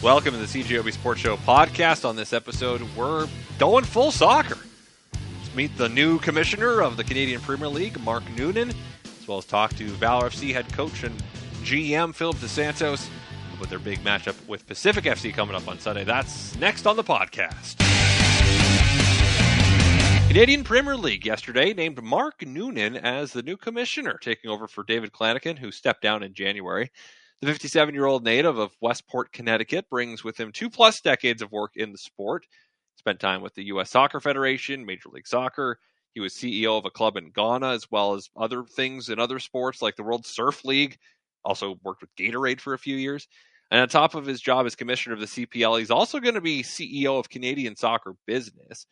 Welcome to the CJOB Sports Show podcast. On this episode, we're going full soccer. Let's meet the new commissioner of the Canadian Premier League, Mark Noonan, as well as talk to Valor FC head coach and GM Philip Dos Santos about their big matchup with Pacific FC coming up on Sunday. That's next on the podcast. Canadian Premier League yesterday named Mark Noonan as the new commissioner, taking over for David Clanachan, who stepped down in January. The 57 year old native of Westport, Connecticut, brings with him two plus decades of work in the sport. Spent time with the U.S. Soccer Federation, Major League Soccer. He was CEO of a club in Ghana, as well as other things in other sports like the World Surf League. Also worked with Gatorade for a few years. And on top of his job as commissioner of the CPL, he's also going to be CEO of Canadian Soccer Business.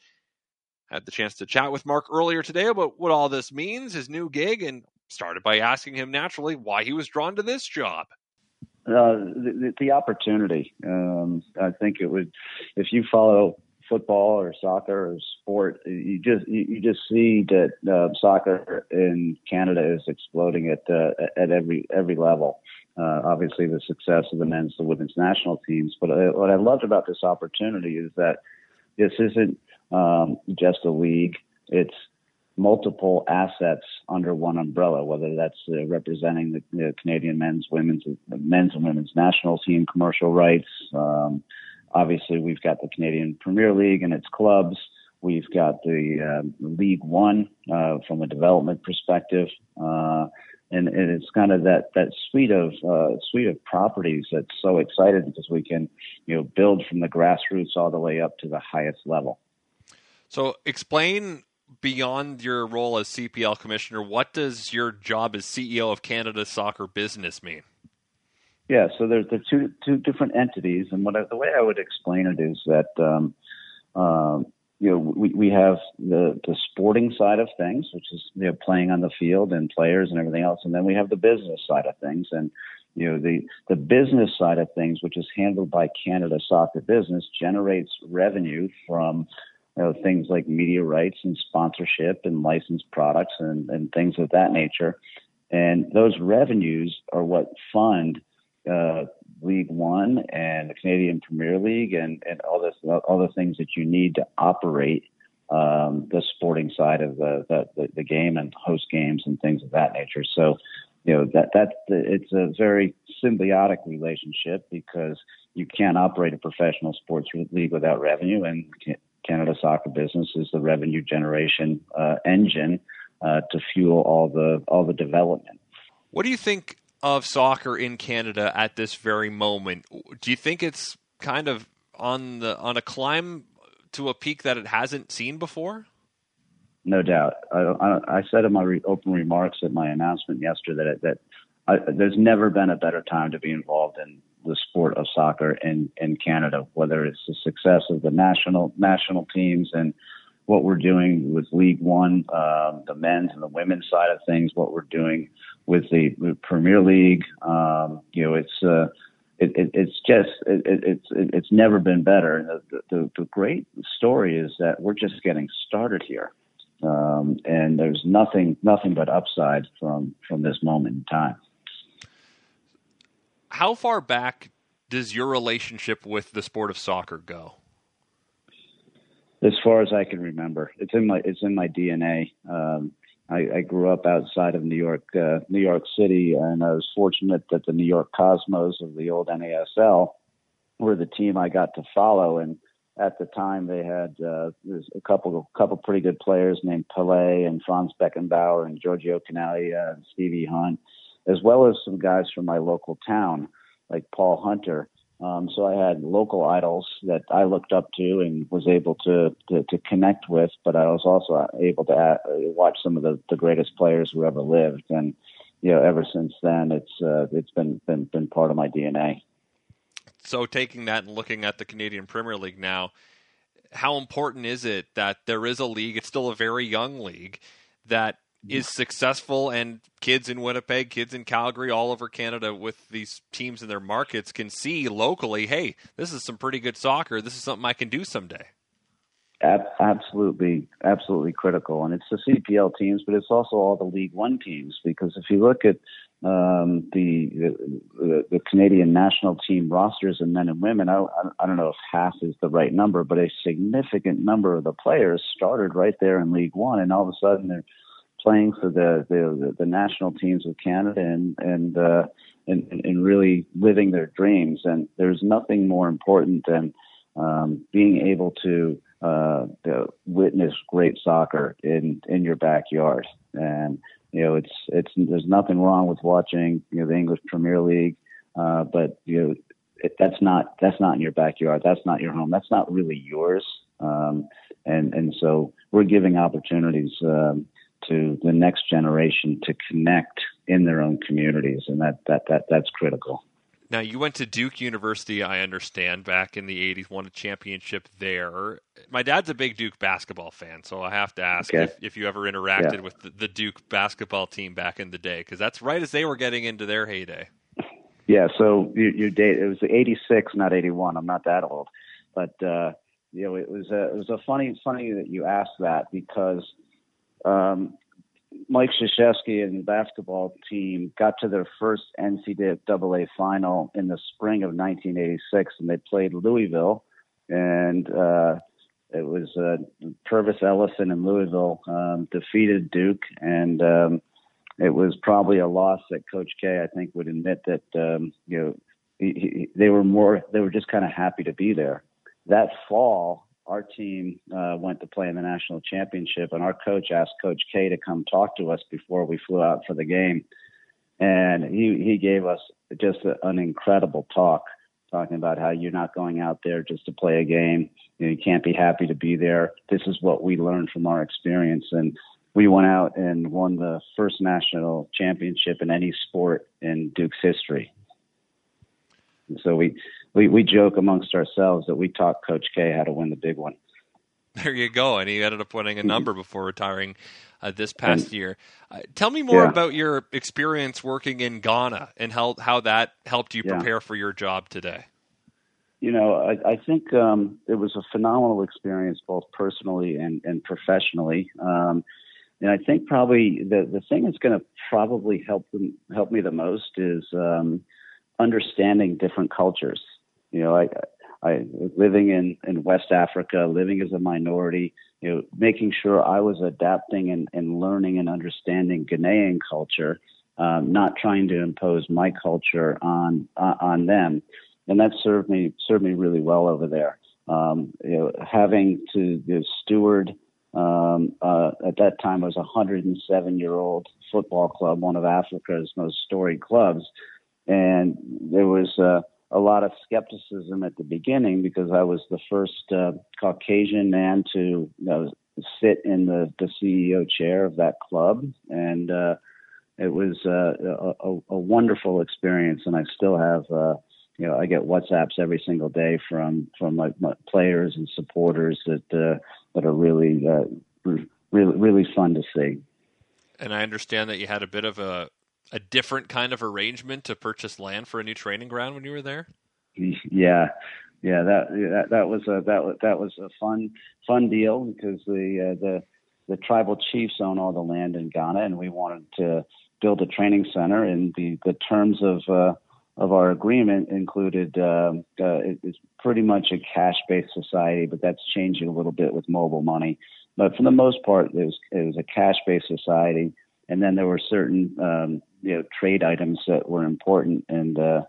Had the chance to chat with Mark earlier today about what all this means, his new gig, and started by asking him naturally why he was drawn to this job. Uh, the, the opportunity. Um, I think it would, if you follow football or soccer or sport, you just you, you just see that uh, soccer in Canada is exploding at uh, at every every level. Uh, obviously, the success of the men's and women's national teams. But I, what I loved about this opportunity is that this isn't um, just a league; it's multiple assets under one umbrella, whether that's uh, representing the, the, Canadian men's, women's, men's and women's national team commercial rights. Um, obviously, we've got the Canadian Premier League and its clubs. We've got the uh, League One uh, from a development perspective, uh, and, and, it's kind of that that suite of uh, suite of properties that's so exciting because we can, you know, build from the grassroots all the way up to the highest level. So, explain beyond your role as CPL commissioner, what does your job as CEO of Canada Soccer Business mean? Yeah, so there's the two two different entities, and what I, the way I would explain it is that um, um, you know we we have the the sporting side of things, which is you know playing on the field and players and everything else, and then we have the business side of things, and you know the the business side of things, which is handled by Canada Soccer Business, generates revenue from you know, things like media rights and sponsorship and licensed products and, and things of that nature. And those revenues are what fund uh, League One and the Canadian Premier League and, and all this all the things that you need to operate um, the sporting side of the, the, the game and host games and things of that nature. So, you know that that it's a very symbiotic relationship because you can't operate a professional sports league without revenue, and Canada Soccer Business is the revenue generation uh, engine uh, to fuel all the all the development. What do you think of soccer in Canada at this very moment? Do you think it's kind of on the on a climb to a peak that it hasn't seen before? No doubt. I, I, I said in my re- open remarks at my announcement yesterday that, that I, there's never been a better time to be involved in the sport of soccer in, in Canada, whether it's the success of the national national teams and what we're doing with League One, um, the men's and the women's side of things, what we're doing with the, Premier League. Um, you know, it's uh, it, it, it's just it, it's it's never been better. The, the, the great story is that we're just getting started here, um, and there's nothing nothing but upside from from this moment in time how far back does your relationship with the sport of soccer go? As far as I can remember, it's in my it's in my DNA. Um, I, I, grew up outside of New York, uh, New York City, and I was fortunate that the New York Cosmos of the old NASL were the team I got to follow. And at the time, they had uh, a couple couple pretty good players named Pele and Franz Beckenbauer and Giorgio Chinaglia and Stevie Hunt as well as some guys from my local town, like Paul Hunter. Um, so I had local idols that I looked up to and was able to, to, to connect with, but I was also able to uh, watch some of the, the greatest players who ever lived. And, you know, ever since then, it's, uh, it's been, been, been part of my DNA. So taking that and looking at the Canadian Premier League now, how important is it that there is a league? It's still a very young league that is successful and kids in Winnipeg, kids in Calgary, all over Canada with these teams in their markets can see locally, hey, this is some pretty good soccer. This is something I can do someday. Absolutely, absolutely critical. And it's the CPL teams, but it's also all the League One teams because if you look at um, the, the, the Canadian national team rosters and men and women, I, I don't know if half is the right number, but a significant number of the players started right there in League One, and all of a sudden they're playing for the the, the national teams of Canada and and, uh, and and really living their dreams. And there's nothing more important than um, being able to uh, witness great soccer in in your backyard. And you know, it's it's there's nothing wrong with watching you know the English Premier League, uh, but you know it, that's not that's not in your backyard. That's not your home. That's not really yours. Um, and and so we're giving opportunities um, to the next generation to connect in their own communities, and that that that that's critical. Now you went to Duke University, I understand, back in the '80s, won a championship there. My dad's a big Duke basketball fan, so I have to ask okay. if, if, you ever interacted yeah. with the, the, Duke basketball team back in the day, because that's right as they were getting into their heyday. Yeah, so you, your date it was '86, not '81. I'm not that old, but uh, you know it was a, it was a funny funny that you asked that because um, Mike Krzyzewski and the basketball team got to their first NCAA final in the spring of 1986, and they played Louisville, and uh, it was uh, Pervis Ellison in Louisville um, defeated Duke, and um, it was probably a loss that Coach K, I think, would admit that um, you know he, he, they were more they were just kind of happy to be there. That fall, our team uh, went to play in the national championship, and our coach asked Coach K to come talk to us before we flew out for the game, and he he gave us just a, an incredible talk, talking about how you're not going out there just to play a game. You, can't be happy to be there. This is what we learned from our experience, and we went out and won the first national championship in any sport in Duke's history. So we we we joke amongst ourselves that we taught Coach K how to win the big one. There you go, and he ended up winning a mm-hmm. number before retiring uh, this past and, year. Uh, tell me more yeah. about your experience working in Ghana and how how that helped you prepare yeah. for your job today. You know, I, I think um, it was a phenomenal experience, both personally and, and professionally. Um, and I think probably the the thing that's going to probably help them, help me the most is um, understanding different cultures. You know, I, I living in, in West Africa, living as a minority, you know, making sure I was adapting and, and learning and understanding Ghanaian culture, um, not trying to impose my culture on uh, on them, and that served me served me really well over there. Um, you know, having to you know, steward um, uh, at that time was a 107 year old football club, one of Africa's most storied clubs, and there was. Uh, a lot of skepticism at the beginning because I was the first uh, Caucasian man to you know, sit in the, the CEO chair of that club, and uh, it was uh, a, a, wonderful experience. And I still have, uh, you know, I get WhatsApps every single day from from my players and supporters that uh, that are really, uh, really, really fun to see. And I understand that you had a bit of a a different kind of arrangement to purchase land for a new training ground when you were there? Yeah, yeah, that that, that was a that was that was a fun fun deal because the uh, the the tribal chiefs own all the land in Ghana, and we wanted to build a training center. And the the terms of uh, of our agreement included uh, uh, it's pretty much a cash based society, but that's changing a little bit with mobile money. But for the most part, it was it was a cash based society and then there were certain um, you know trade items that were important and uh,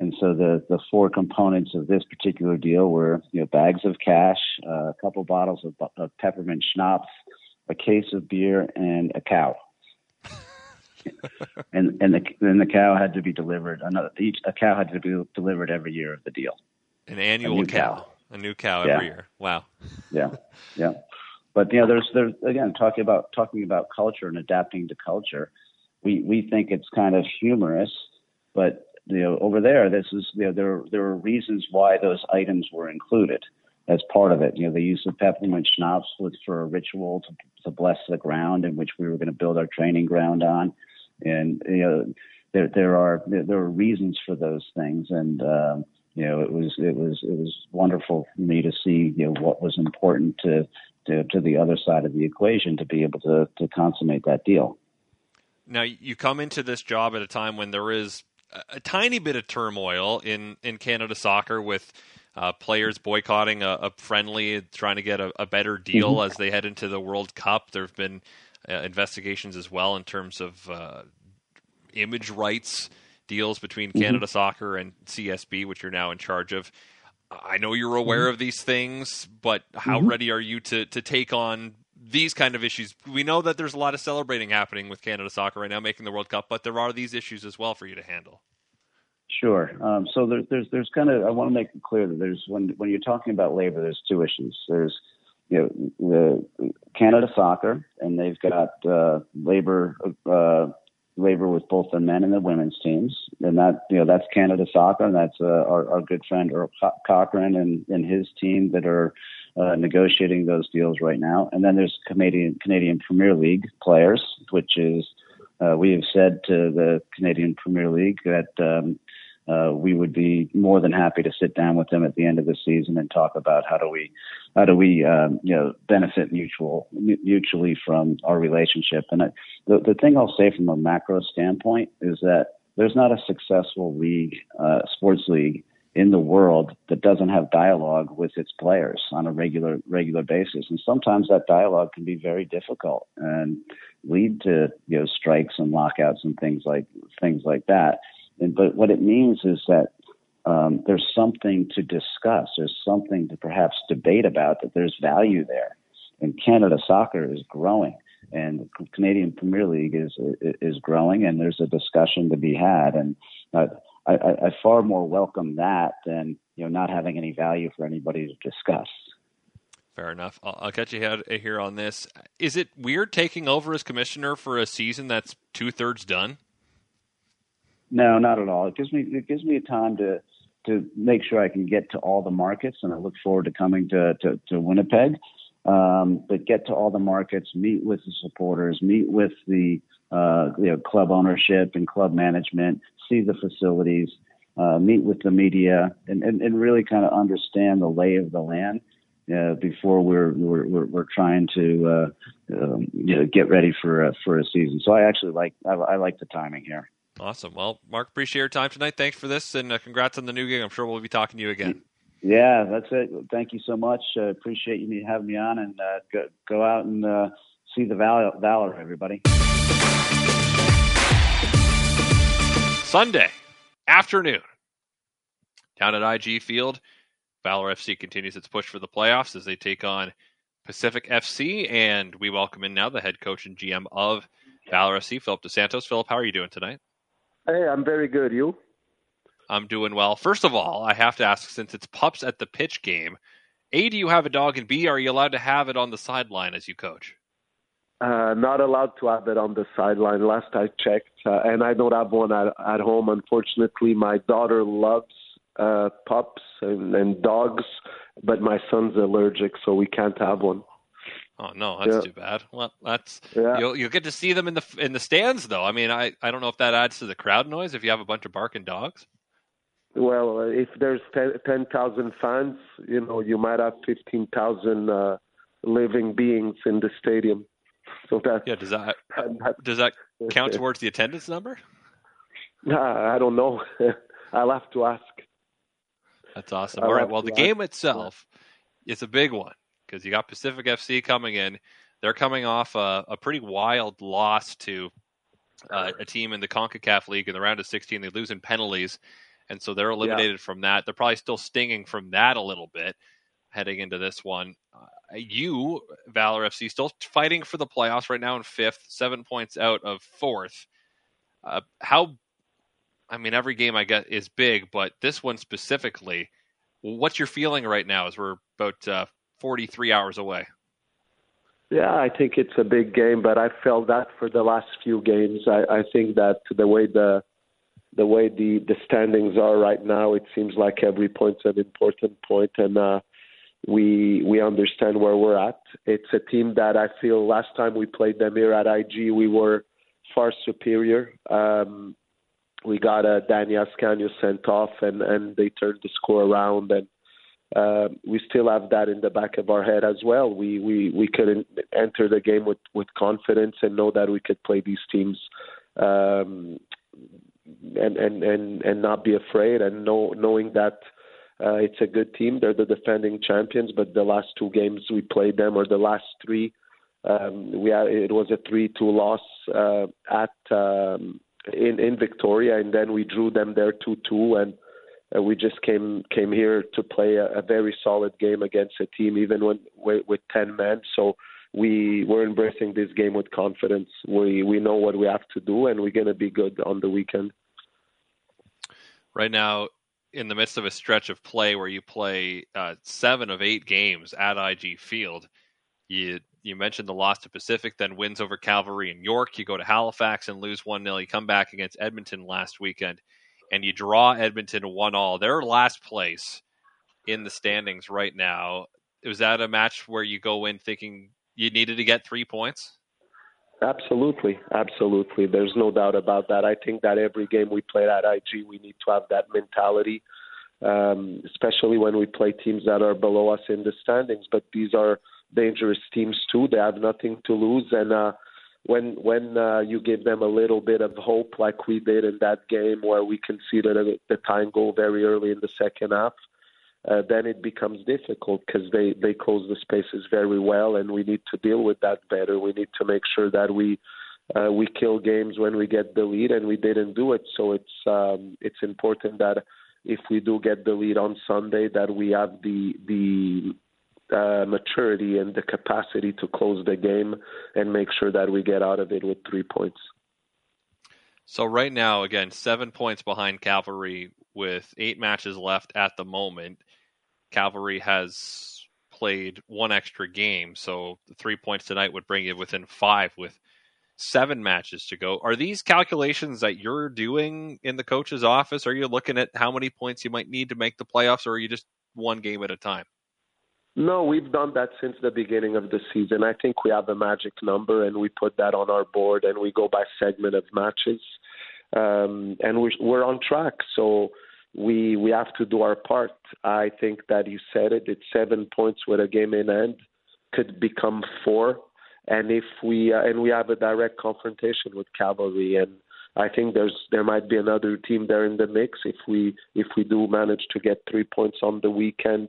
and so the the four components of this particular deal were you know bags of cash, uh, a couple bottles of, of peppermint schnapps, a case of beer, and a cow. and and the and the cow had to be delivered. Another each a cow had to be delivered every year of the deal. An annual cow. cow. A new cow every year. Wow. yeah, yeah. But you know, there's there's again talking about talking about culture and adapting to culture. We we think it's kind of humorous, but you know, over there, this is you know, there there are reasons why those items were included as part of it. You know, the use of peppermint schnapps was for a ritual to, to bless the ground in which we were going to build our training ground on, and you know, there there are there are reasons for those things, and um, you know, it was it was it was wonderful for me to see you know what was important to to, to the other side of the equation to be able to, to consummate that deal. Now you come into this job at a time when there is a, tiny bit of turmoil in in Canada soccer with. Uh, players boycotting a, a, friendly, trying to get a, a better deal mm-hmm. as they head into the World Cup. There have been uh, investigations as well in terms of uh, image rights deals between mm-hmm. Canada Soccer and CSB, which you're now in charge of. I know you're aware mm-hmm. of these things, but how mm-hmm. ready are you to to take on these kind of issues? We know that there's a lot of celebrating happening with Canada Soccer right now, making the World Cup, but there are these issues as well for you to handle. Sure. Um, so there, there's there's kind of I want to make it clear that there's when when you're talking about labor, there's two issues. There's you know the Canada Soccer, and they've got uh, labor uh, labor with both the men and the women's teams, and that you know that's Canada Soccer, and that's uh, our, our good friend Earl Cochrane and, and his team that are uh, negotiating those deals right now. And then there's Canadian Canadian Premier League players, which is uh, we have said to the Canadian Premier League that um, uh, we would be more than happy to sit down with them at the end of the season and talk about how do we how do we um, you know benefit mutual mutually from our relationship. And I, the the thing I'll say from a macro standpoint is that there's not a successful league uh, sports league in the world that doesn't have dialogue with its players on a regular regular basis and sometimes that dialogue can be very difficult and lead to you know strikes and lockouts and things like things like that and, but what it means is that um, there's something to discuss. There's something to perhaps debate about. That there's value there. And Canada soccer is growing, and the Canadian Premier League is is growing, and there's a discussion to be had. And uh, I, I, I far more welcome that than you know not having any value for anybody to discuss. Fair enough. I'll, I'll catch you here on this. Is it weird taking over as commissioner for a season that's two thirds done? No, not at all. It gives me it gives me a time to to make sure I can get to all the markets, and I look forward to coming to to, to Winnipeg. Um, but get to all the markets, meet with the supporters, meet with the uh, you know club ownership and club management, see the facilities, uh, meet with the media, and, and, and really kind of understand the lay of the land. Uh, before we're, we're we're, we're trying to uh, um, you know get ready for a, for a season. So I actually like I, I like the timing here. Awesome. Well, Mark, appreciate your time tonight. Thanks for this, and uh, congrats on the new gig. I'm sure we'll be talking to you again. Yeah, that's it. Thank you so much. Uh, appreciate you having me on, and uh, go, go out and uh, see the Valor, Valor, everybody. Sunday afternoon, down at IG Field, Valor FC continues its push for the playoffs as they take on Pacific FC, and we welcome in now the head coach and GM of Valor FC, Philip Dos Santos. Philip, how are you doing tonight? Hey, I'm very good. You? I'm doing well. First of all, I have to ask since it's pups at the pitch game, A, do you have a dog? And B, are you allowed to have it on the sideline as you coach? Uh, not allowed to have it on the sideline. Last I checked, uh, and I don't have one at, at home. Unfortunately, my daughter loves uh, pups and, and dogs, but my son's allergic, so we can't have one. Oh no, that's yeah. too bad. Well, that's yeah. you'll you'll get to see them in the in the stands though. I mean, I I don't know if that adds to the crowd noise if you have a bunch of barking dogs. Well, uh, if there's ten thousand fans, you know, you might have fifteen thousand uh, living beings in the stadium. So that yeah, does that, that does that count towards the attendance number? I don't know. I'll have to ask. That's awesome. I'll All right. Well, the game itself is a big one because you got Pacific FC coming in. They're coming off a, a pretty wild loss to uh, a team in the CONCACAF League in the round of 16. They lose in penalties, and so they're eliminated yeah. from that. They're probably still stinging from that a little bit heading into this one. Uh, you, Valor FC, still fighting for the playoffs right now in fifth, seven points out of fourth. Uh, how? I mean, every game I get is big, but this one specifically, what's your feeling right now as we're about uh, 43 hours away. Yeah, I think it's a big game, but I felt that for the last few games. I, I think that the way the the way the the standings are right now, it seems like every point's an important point, and uh, we we understand where we're at. It's a team that I feel last time we played them here at IG, we were far superior. Um, we got a uh, Danny Ascanio sent off, and and they turned the score around, and uh, we still have that in the back of our head as well. We we we couldn't enter the game with with confidence and know that we could play these teams um, and and and and not be afraid and know knowing that uh, it's a good team. They're the defending champions, but the last two games we played them, or the last three, um, we had, it was a three-two loss uh, at um, in in Victoria, and then we drew them there two-two, and uh, we just came came here to play a, a very solid game against a team, even when with, with ten men. So we we're embracing this game with confidence. We we know what we have to do, and we're to be good on the weekend. Right now, in the midst of a stretch of play where you play uh, seven of eight games at IG Field, you you mentioned the loss to Pacific, then wins over Cavalry and York. You go to Halifax and lose one 0 You come back against Edmonton last weekend, and you draw Edmonton one all. They're last place in the standings right now. Was that a match where you go in thinking you needed to get three points? Absolutely, absolutely. There's no doubt about that. I think that every game we play at IG, we need to have that mentality, um, especially when we play teams that are below us in the standings. But these are dangerous teams too. They have nothing to lose, and uh, when when uh, you give them a little bit of hope, like we did in that game where we conceded the time goal very early in the second half, uh, then it becomes difficult because they they close the spaces very well, and we need to deal with that better. We need to make sure that we uh, we kill games when we get the lead, and we didn't do it. So it's um, it's important that if we do get the lead on Sunday, that we have the the uh, maturity and the capacity to close the game and make sure that we get out of it with three points. So right now, again, seven points behind Cavalry with eight matches left at the moment. Cavalry has played one extra game, so three points tonight would bring you within five with seven matches to go. Are these calculations that you're doing in the coach's office? Are you looking at how many points you might need to make the playoffs, or are you just one game at a time? No, we've done that since the beginning of the season. I think we have a magic number, and we put that on our board, and we go by segment of matches, um, and we're, we're on track. So we we have to do our part. I think that you said it. It's seven points with a game in hand, could become four, and if we uh, and we have a direct confrontation with Cavalry, and I think there's there might be another team there in the mix if we if we do manage to get three points on the weekend.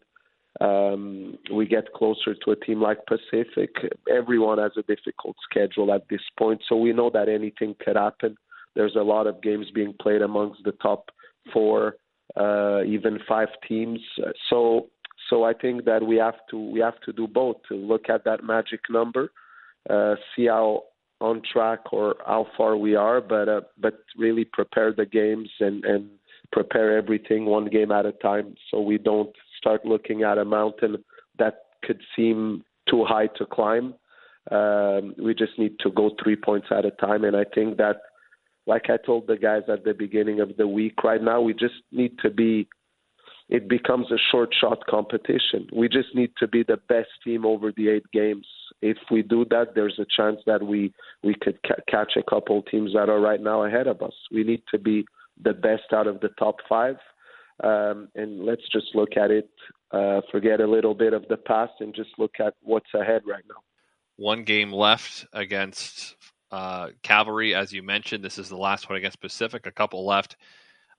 Um, we get closer to a team like Pacific. Everyone has a difficult schedule at this point, so we know that anything could happen. There's a lot of games being played amongst the top four uh, even five teams. So so I think that we have to we have to do both to look at that magic number, uh, see how on track or how far we are, but uh, but really prepare the games and and prepare everything one game at a time, so we don't start looking at a mountain that could seem too high to climb. Um, we just need to go three points at a time, and I think that like I told the guys at the beginning of the week, right now we just need to be. It becomes a short shot competition. We just need to be the best team over the eight games. If we do that, there's a chance that we we could ca- catch a couple teams that are right now ahead of us. We need to be the best out of the top five, um, and let's just look at it. Uh, forget a little bit of the past and just look at what's ahead right now. One game left against uh, Cavalry, as you mentioned, this is the last one against Pacific. A couple left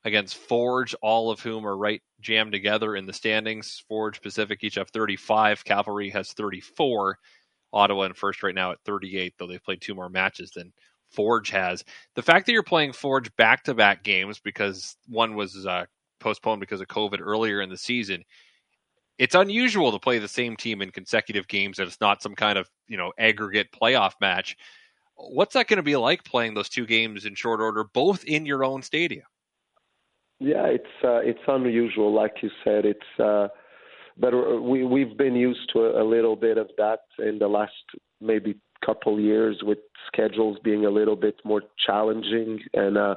against Forge, all of whom are right jammed together in the standings. Forge, Pacific each have 35. Cavalry has 34. Ottawa in first right now at 38, though they've played two more matches than Forge has. The fact that you're playing Forge back to back games because one was uh, postponed because of COVID earlier in the season. It's unusual to play the same team in consecutive games, and it's not some kind of you know aggregate playoff match. What's that going to be like playing those two games in short order, both in your own stadium? Yeah, it's uh, it's unusual, like you said. It's uh, but we we've been used to a, little bit of that in the last maybe couple years with schedules being a little bit more challenging and uh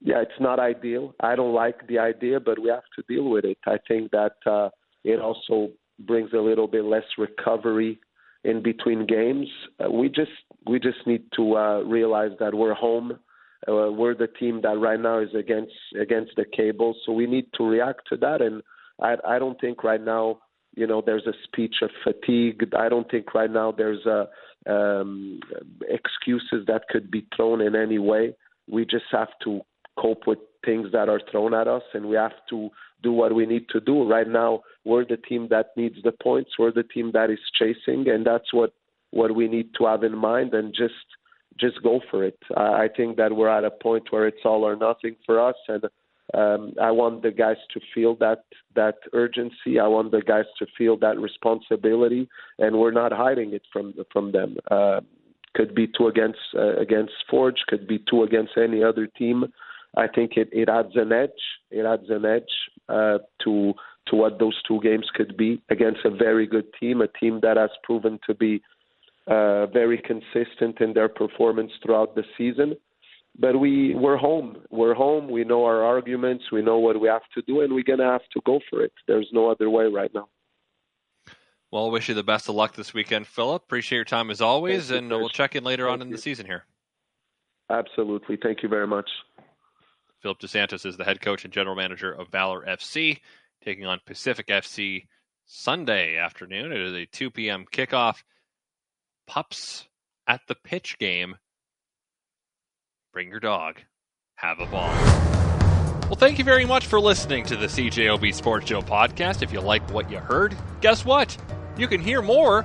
yeah it's not ideal i don't like the idea but we have to deal with it i think that uh it also brings a little bit less recovery in between games. Uh, we just we just need to uh, realize that we're home. Uh, we're the team that right now is against against the cable, so we need to react to that. And I I don't think right now you know there's a speech of fatigue. I don't think right now there's a um, excuses that could be thrown in any way. We just have to cope with things that are thrown at us, and we have to do what we need to do. Right now, we're the team that needs the points. We're the team that is chasing, and that's what what we need to have in mind, and just just go for it. I think that we're at a point where it's all or nothing for us, and um, I want the guys to feel that that urgency. I want the guys to feel that responsibility, and we're not hiding it from from them. Uh, could be two against uh, against Forge, could be two against any other team. I think it, it adds an edge. It adds an edge uh, to to what those two games could be against a very good team, a team that has proven to be uh, very consistent in their performance throughout the season. But we we're home. We're home. We know our arguments. We know what we have to do, and we're gonna have to go for it. There's no other way right now. Well, I wish you the best of luck this weekend, Philip. Appreciate your time as always, and we'll check in later Thank on in you. the season here. Absolutely. Thank you very much. Philip Dos Santos is the head coach and general manager of Valor FC, taking on Pacific FC Sunday afternoon. It is a 2 p.m. kickoff. Pups at the pitch game. Bring your dog. Have a ball. Well, thank you very much for listening to the CJOB Sports Show podcast. If you like what you heard, guess what? You can hear more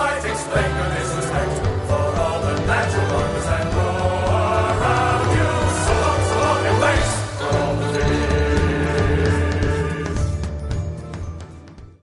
might explain